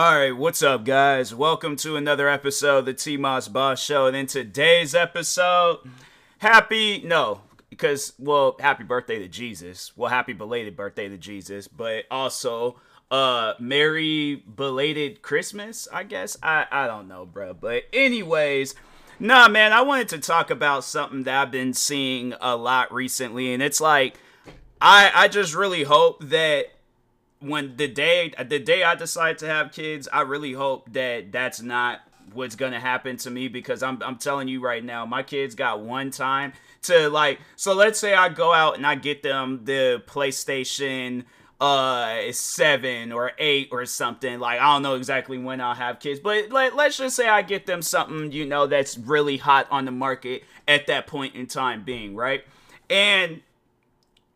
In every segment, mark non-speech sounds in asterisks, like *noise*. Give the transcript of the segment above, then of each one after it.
All right, what's up, guys? Welcome to another episode of the T Moss Boss Show. And in today's episode, happy, no, because, well, happy birthday to Jesus. Well, happy belated birthday to Jesus, but also, uh, Merry belated Christmas, I guess. I, I don't know, bro. But, anyways, nah, man, I wanted to talk about something that I've been seeing a lot recently. And it's like, I, I just really hope that when the day the day I decide to have kids, I really hope that that's not what's gonna happen to me because I'm I'm telling you right now, my kids got one time to like. So let's say I go out and I get them the PlayStation uh seven or eight or something like i don't know exactly when i'll have kids but let, let's just say i get them something you know that's really hot on the market at that point in time being right and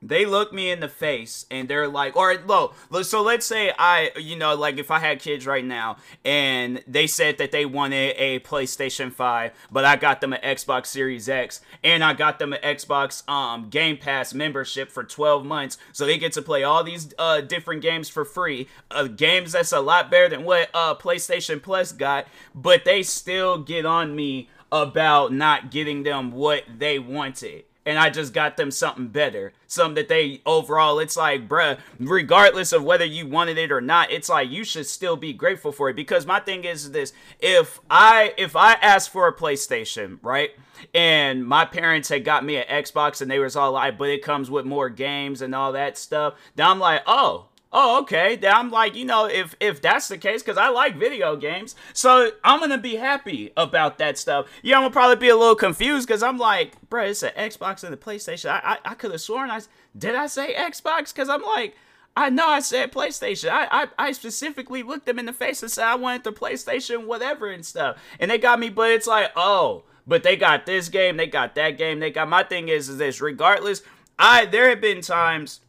they look me in the face and they're like or low so let's say i you know like if i had kids right now and they said that they wanted a playstation 5 but i got them an xbox series x and i got them an xbox um game pass membership for 12 months so they get to play all these uh different games for free uh games that's a lot better than what uh playstation plus got but they still get on me about not getting them what they wanted and I just got them something better. Something that they overall, it's like, bruh, regardless of whether you wanted it or not, it's like you should still be grateful for it. Because my thing is this if I if I ask for a PlayStation, right? And my parents had got me an Xbox and they was all like, but it comes with more games and all that stuff. Then I'm like, oh, oh okay then i'm like you know if if that's the case because i like video games so i'm gonna be happy about that stuff yeah i'm gonna probably be a little confused because i'm like bro it's an xbox and a playstation i i, I could have sworn i did i say xbox because i'm like I know I said PlayStation. I, I I specifically looked them in the face and said I wanted the PlayStation, whatever and stuff. And they got me, but it's like, oh, but they got this game, they got that game, they got my thing is, is this. Regardless, I there have been times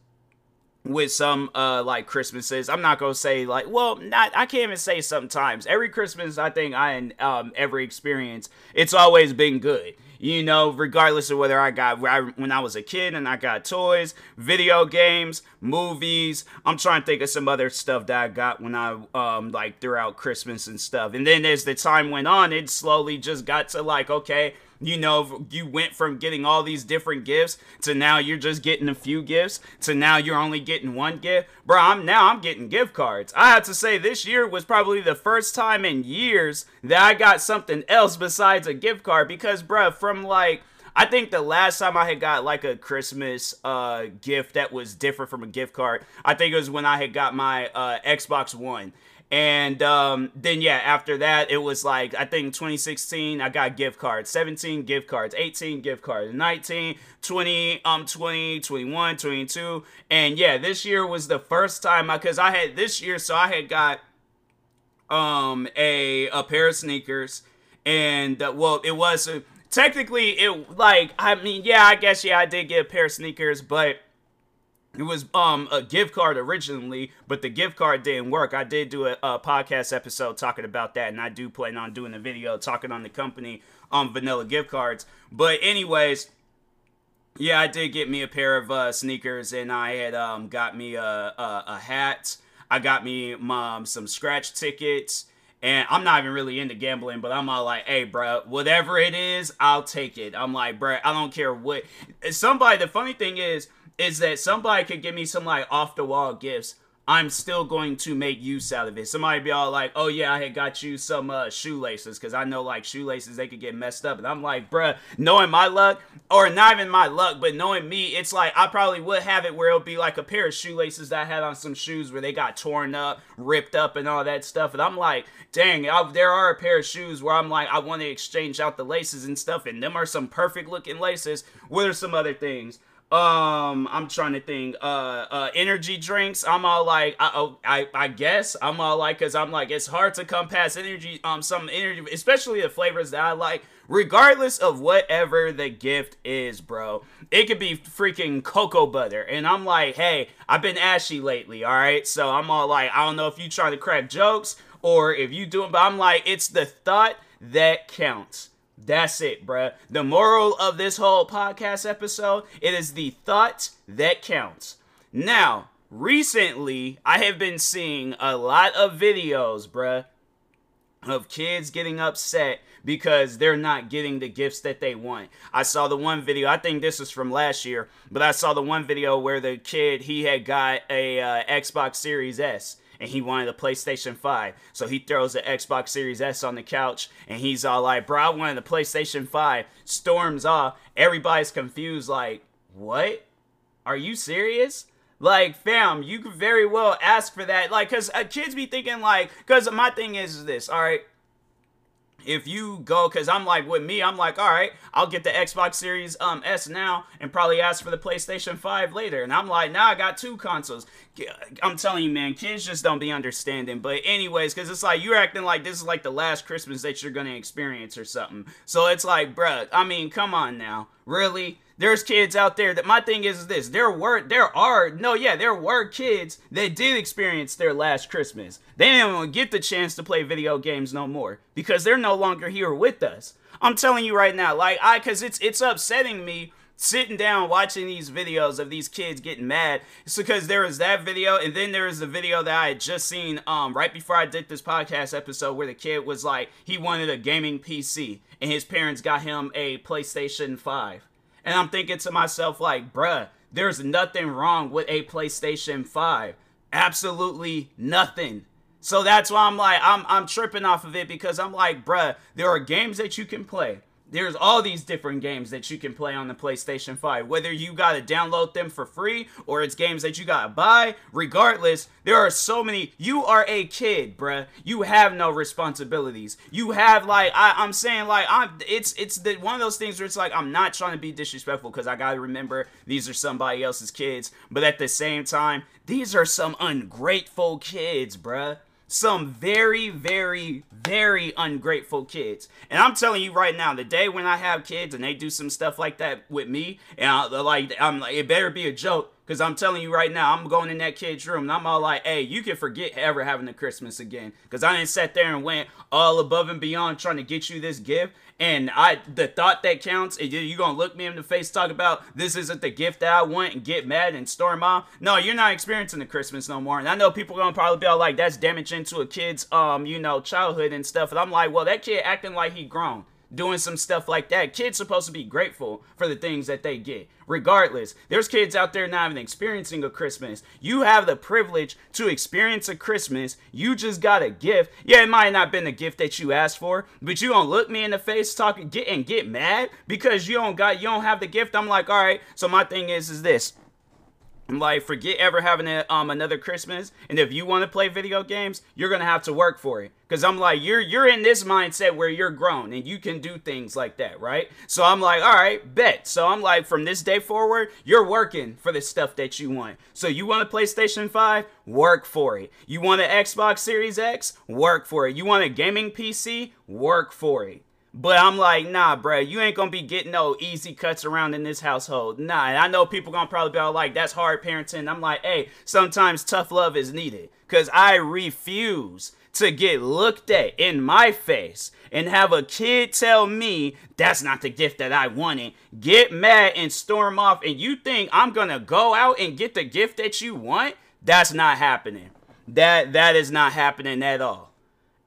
with some uh like christmases. I'm not gonna say like well not i can't even say sometimes. Every christmas i think i um every experience it's always been good. You know regardless of whether i got when i was a kid and i got toys video games movies i'm trying to think of some other stuff that i got when i um like throughout christmas and stuff. And then as the time went on it slowly just got to like okay you know, you went from getting all these different gifts to now you're just getting a few gifts to now you're only getting one gift. Bro, I'm now I'm getting gift cards. I have to say this year was probably the first time in years that I got something else besides a gift card because bro, from like I think the last time I had got like a Christmas uh, gift that was different from a gift card, I think it was when I had got my uh, Xbox One. And um, then yeah, after that it was like I think 2016 I got gift cards, 17 gift cards, 18 gift cards, 19, 20, um 20, 21, 22. And yeah, this year was the first time I cuz I had this year so I had got um a a pair of sneakers. And uh, well it was uh, technically it like I mean yeah, I guess yeah, I did get a pair of sneakers, but it was um a gift card originally, but the gift card didn't work. I did do a, a, podcast episode talking about that, and I do plan on doing a video talking on the company on um, vanilla gift cards. But anyways, yeah, I did get me a pair of uh, sneakers, and I had um got me a a, a hat. I got me mom um, some scratch tickets. And I'm not even really into gambling, but I'm all like, hey, bro, whatever it is, I'll take it. I'm like, bro, I don't care what. Somebody, the funny thing is, is that somebody could give me some like off the wall gifts. I'm still going to make use out of it. Somebody be all like, "Oh yeah, I had got you some uh, shoelaces," because I know like shoelaces they could get messed up, and I'm like, bruh, knowing my luck, or not even my luck, but knowing me, it's like I probably would have it where it'll be like a pair of shoelaces that I had on some shoes where they got torn up, ripped up, and all that stuff, and I'm like, dang, I, there are a pair of shoes where I'm like, I want to exchange out the laces and stuff, and them are some perfect looking laces. What are some other things? Um i'm trying to think. Uh uh energy drinks i'm all like i oh, i, I guess i'm all like because i'm like it's hard to come past energy um some energy especially the flavors that i like regardless of whatever the gift is bro. It could be freaking cocoa butter and i'm like hey i've been ashy lately all right so i'm all like i don't know if you trying to crack jokes or if you do it but i'm like it's the thought that counts that's it, bruh. The moral of this whole podcast episode, it is the thought that counts. Now, recently, I have been seeing a lot of videos, bruh, of kids getting upset because they're not getting the gifts that they want. I saw the one video, I think this was from last year, but I saw the one video where the kid, he had got a uh, Xbox Series S and he wanted a PlayStation 5. So he throws the Xbox Series S on the couch and he's all like, Bro, I wanted the PlayStation 5. Storms off. Everybody's confused, like, What? Are you serious? Like, fam, you could very well ask for that. Like, cause uh, kids be thinking like, cause my thing is, is this, all right if you go because i'm like with me i'm like all right i'll get the xbox series um s now and probably ask for the playstation 5 later. And i'm like now i got two consoles. I'm telling you man kids just don't be understanding. But anyways because it's like you're acting like this is like the last christmas that you're gonna experience or something. So it's like bruh i mean come on now. Really there's kids out there that my thing is this there were there are no yeah there were kids that did experience their last christmas. They didn't get the chance to play video games no more because they're no longer here with us. I'm telling you right now like i because it's it's upsetting me sitting down watching these videos of these kids getting mad. It's because there was that video and then there was the video that i had just seen um right before i did this podcast episode where the kid was like he wanted a gaming pc and his parents got him a playstation 5 and I'm thinking to myself, like, bruh, there's nothing wrong with a PlayStation 5. Absolutely nothing. So that's why I'm like, I'm I'm tripping off of it because I'm like, bruh, there are games that you can play there's all these different games that you can play on the PlayStation 5. Whether you got to download them for free or it's games that you got to buy, regardless, there are so many. You are a kid, bruh. You have no responsibilities. You have like I, am saying like I'm. It's it's the one of those things where it's like I'm not trying to be disrespectful because I gotta remember these are somebody else's kids, but at the same time, these are some ungrateful kids, bruh some very, very, very ungrateful kids. And I'm telling you right now, the day when I have kids and they do some stuff like that with me, and I, like, I'm like, it better be a joke. Cause I'm telling you right now, I'm going in that kid's room and I'm all like, hey, you can forget ever having a Christmas again. Cause I didn't sit there and went all above and beyond trying to get you this gift. And I the thought that counts, and you gonna look me in the face, talk about this isn't the gift that I want and get mad and storm off. No, you're not experiencing the Christmas no more. And I know people gonna probably be all like, that's damaging to a kid's um, you know, childhood and stuff. And I'm like, well, that kid acting like he grown doing some stuff like that. Kids supposed to be grateful for the things that they get. Regardless, there's kids out there not even experiencing a Christmas. You have the privilege to experience a Christmas. You just got a gift. Yeah, it might not been the gift that you asked for, but you gonna look me in the face, talk, get and get mad because you don't got you don't have the gift. I'm like, all right. So my thing is, is this. I'm like, forget ever having a, um another Christmas. And if you want to play video games, you're gonna have to work for it. Cause I'm like, you're you're in this mindset where you're grown and you can do things like that, right? So I'm like, all right, bet. So I'm like, from this day forward, you're working for the stuff that you want. So you want a PlayStation 5? Work for it. You want an Xbox Series X? Work for it. You want a gaming PC? Work for it. But I'm like, nah, bro, you ain't gonna be getting no easy cuts around in this household. Nah, I know people gonna probably be all like, that's hard parenting. I'm like, hey, sometimes tough love is needed. Cause I refuse to get looked at in my face and have a kid tell me that's not the gift that I wanted, get mad and storm off, and you think I'm gonna go out and get the gift that you want? That's not happening. That that is not happening at all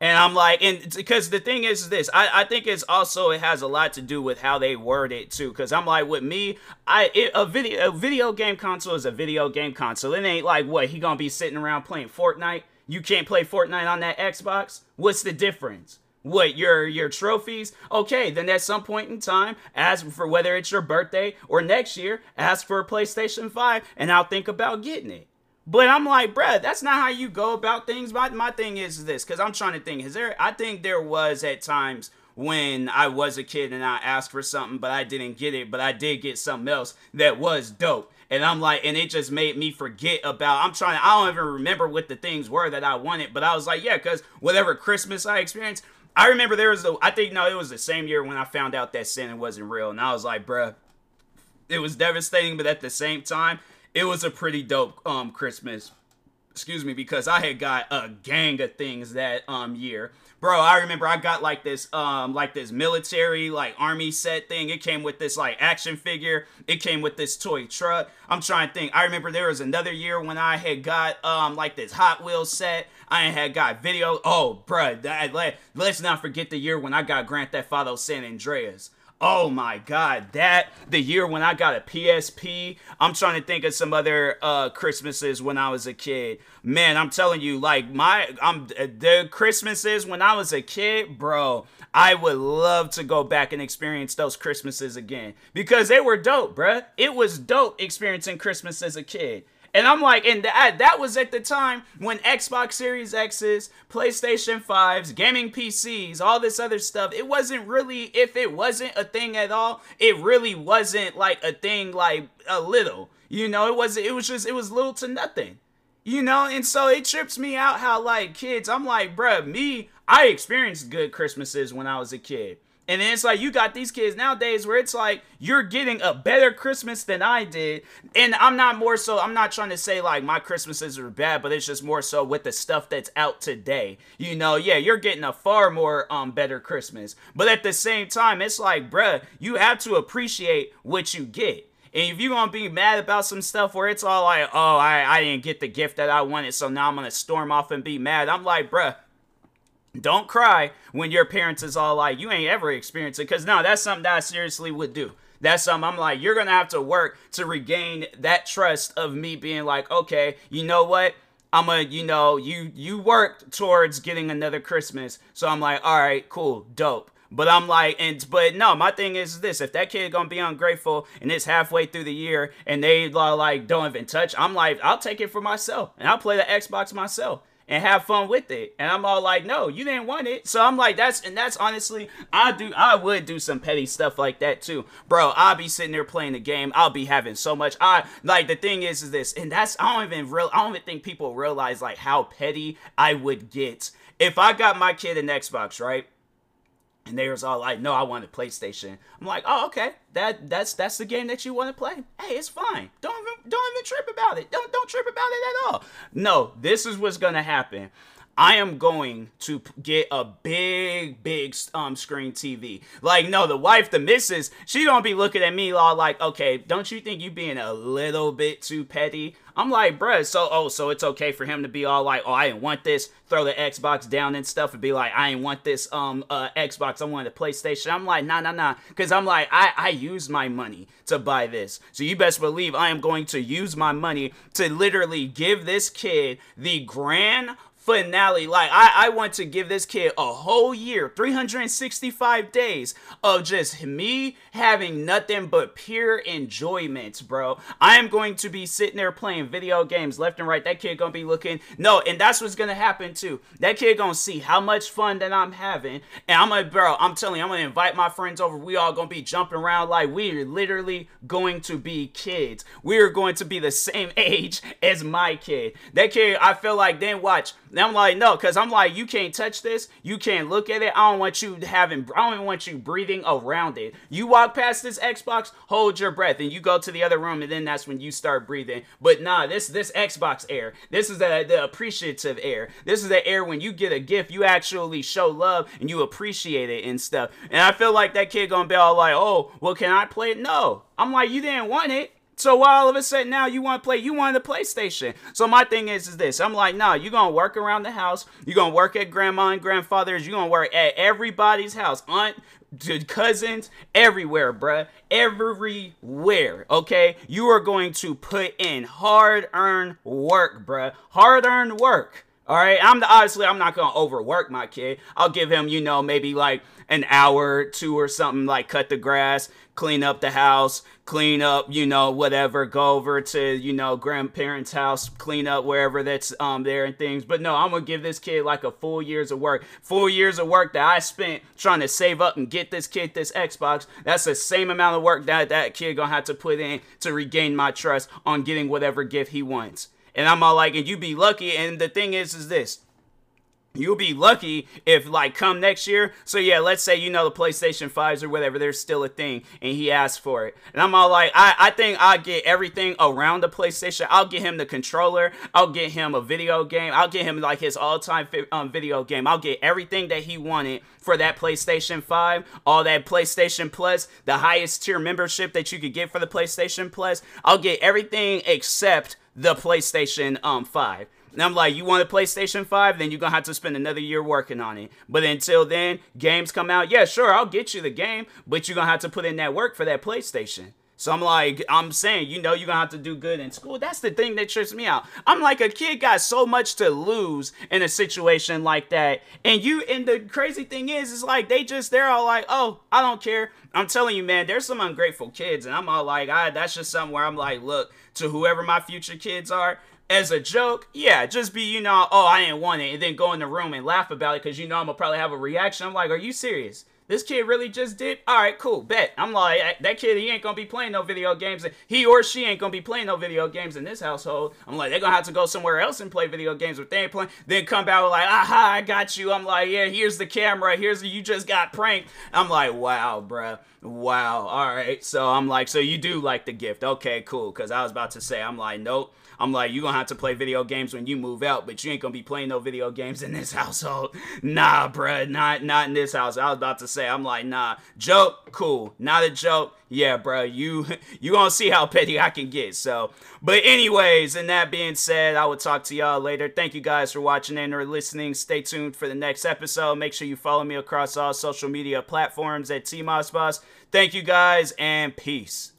And I'm like, and because the thing is this, I, I think it's also it has a lot to do with how they word it too. Because I'm like, with me, I it, a video a video game console is a video game console. It ain't like what he gonna be sitting around playing Fortnite. You can't play Fortnite on that Xbox. What's the difference? What your your trophies? Okay, then at some point in time, ask for whether it's your birthday or next year, ask for a PlayStation 5, and I'll think about getting it. But I'm like, bruh, that's not how you go about things. My my thing is this, because I'm trying to think. Is there? I think there was at times when I was a kid and I asked for something, but I didn't get it, but I did get something else that was dope. And I'm like, and it just made me forget about. I'm trying. I don't even remember what the things were that I wanted, but I was like, yeah, because whatever Christmas I experienced, I remember there was the. I think no, it was the same year when I found out that Santa wasn't real, and I was like, bruh, it was devastating, but at the same time, it was a pretty dope um Christmas. Excuse me, because I had got a gang of things that um year. Bro, I remember I got like this um like this military like army set thing. It came with this like action figure. It came with this toy truck. I'm trying to think. I remember there was another year when I had got um like this Hot Wheels set. I had got video. Oh, bro, that, let, let's not forget the year when I got Grand Theft Auto San Andreas. Oh my god, that the year when I got a PSP. I'm trying to think of some other uh Christmases when I was a kid. Man, I'm telling you, like my I'm the Christmases when I was a kid, bro. I would love to go back and experience those Christmases again because they were dope, bruh. It was dope experiencing Christmas as a kid. And I'm like, and that, that was at the time when Xbox Series X's, PlayStation 5s, gaming PCs, all this other stuff, it wasn't really, if it wasn't a thing at all, it really wasn't like a thing like a little. You know, it wasn't, it was just, it was little to nothing. You know, and so it trips me out how like kids, I'm like, bruh, me, I experienced good Christmases when I was a kid. And then it's like you got these kids nowadays where it's like you're getting a better Christmas than I did. And I'm not more so, I'm not trying to say like my Christmases are bad, but it's just more so with the stuff that's out today. You know, yeah, you're getting a far more um better Christmas. But at the same time, it's like, bruh, you have to appreciate what you get. And if you're gonna be mad about some stuff where it's all like, oh, I, I didn't get the gift that I wanted, so now I'm gonna storm off and be mad, I'm like, bruh, don't cry when your parents is all like, you ain't ever experienced it. Because no, that's something that I seriously would do. That's something I'm like, you're going to have to work to regain that trust of me being like, okay, you know what? I'm a, you know, you you worked towards getting another Christmas. So I'm like, all right, cool, dope. But I'm like, and but no, my thing is this: if that kid gonna be ungrateful and it's halfway through the year and they like don't even touch, I'm like, I'll take it for myself and I'll play the Xbox myself and have fun with it. And I'm all like, no, you didn't want it. So I'm like, that's and that's honestly, I do I would do some petty stuff like that too. Bro, I'll be sitting there playing the game. I'll be having so much. I like the thing is is this, and that's I don't even real I don't even think people realize like how petty I would get if I got my kid an Xbox, right? And they was all like, "No, I want a PlayStation." I'm like, "Oh, okay. That that's that's the game that you want to play. Hey, it's fine. Don't don't even trip about it. Don't don't trip about it at all." No, this is what's gonna happen. I am going to get a big, big um screen TV. Like, no, the wife, the missus, she don't be looking at me all like, okay, don't you think you being a little bit too petty? I'm like, bruh, so oh, so it's okay for him to be all like, oh, I didn't want this, throw the Xbox down and stuff, and be like, I didn't want this um uh Xbox, I wanted a PlayStation. I'm like, nah, nah, nah, because I'm like, I I use my money to buy this, so you best believe I am going to use my money to literally give this kid the grand finale. Like, I, I want to give this kid a whole year, 365 days of just me having nothing but pure enjoyment, bro. I am going to be sitting there playing video games left and right. That kid gonna be looking, no, and that's what's gonna happen too. That kid gonna see how much fun that I'm having, and I'm gonna, bro, I'm telling you, I'm gonna invite my friends over. We all gonna be jumping around like we're literally going to be kids. We're going to be the same *laughs* age as my kid. That kid, I feel like, then watch, and I'm like, no, because I'm like, you can't touch this. You can't look at it. I don't want you having, I don't want you breathing around it. You walk past this Xbox, hold your breath, and you go to the other room, and then that's when you start breathing. But nah, this this Xbox air. This is the, the appreciative air. This is the air when you get a gift, you actually show love and you appreciate it and stuff. And I feel like that kid gonna be all like, oh, well, can I play it? No. I'm like, you didn't want it So all of a sudden now you want to play? You want the PlayStation. So my thing is, is this. I'm like, nah, you're going to work around the house. You're going to work at grandma and grandfather's. You're going to work at everybody's house. Aunt, cousins, everywhere, bruh. Everywhere, okay? You are going to put in hard earned work, bruh. Hard earned work. All right, I'm obviously I'm not gonna overwork my kid. I'll give him, you know, maybe like an hour two or something, like cut the grass, clean up the house, clean up, you know, whatever, go over to, you know, grandparents' house, clean up wherever that's um there and things. But no, I'm gonna give this kid like a full years of work. Full years of work that I spent trying to save up and get this kid this Xbox. That's the same amount of work that that kid gonna have to put in to regain my trust on getting whatever gift he wants. And I'm all like, and you be lucky. And the thing is, is this. You'll be lucky if, like, come next year. So, yeah, let's say, you know, the PlayStation 5s or whatever, there's still a thing, and he asked for it. And I'm all like, I, I think I'll get everything around the PlayStation. I'll get him the controller. I'll get him a video game. I'll get him, like, his all time um, video game. I'll get everything that he wanted for that PlayStation 5, all that PlayStation Plus, the highest tier membership that you could get for the PlayStation Plus. I'll get everything except the PlayStation um 5. And I'm like, you want a PlayStation 5? Then you're going to have to spend another year working on it. But until then, games come out. Yeah, sure, I'll get you the game, but you're going to have to put in that work for that PlayStation. So I'm like, I'm saying, you know, you're gonna have to do good in school. That's the thing that trips me out. I'm like, a kid got so much to lose in a situation like that. And you, and the crazy thing is, is like, they just, they're all like, oh, I don't care. I'm telling you, man, there's some ungrateful kids. And I'm all like, I, that's just something where I'm like, look, to whoever my future kids are, as a joke, yeah, just be, you know, oh, I didn't want it, and then go in the room and laugh about it because you know I'm gonna probably have a reaction. I'm like, are you serious? This kid really just did? All right, cool, bet. I'm like, that kid, he ain't gonna be playing no video games. He or she ain't gonna be playing no video games in this household. I'm like, they're gonna have to go somewhere else and play video games if they ain't playing. Then come back with like, aha, I got you. I'm like, yeah, here's the camera. Here's you just got pranked. I'm like, wow, bruh. Wow. All right. So I'm like, so you do like the gift. Okay, cool. Cause I was about to say, I'm like, nope. I'm like, you're gonna have to play video games when you move out, but you ain't gonna be playing no video games in this *laughs* household. Nah, bruh, not not in this house. I was about to say, I'm like, nah, joke, cool. Not a joke. Yeah, bro, you *laughs* you gonna see how petty I can get. So, but anyways, and that being said, I will talk to y'all later. Thank you guys for watching and or listening. Stay tuned for the next episode. Make sure you follow me across all social media platforms at T Boss. Thank you guys and peace.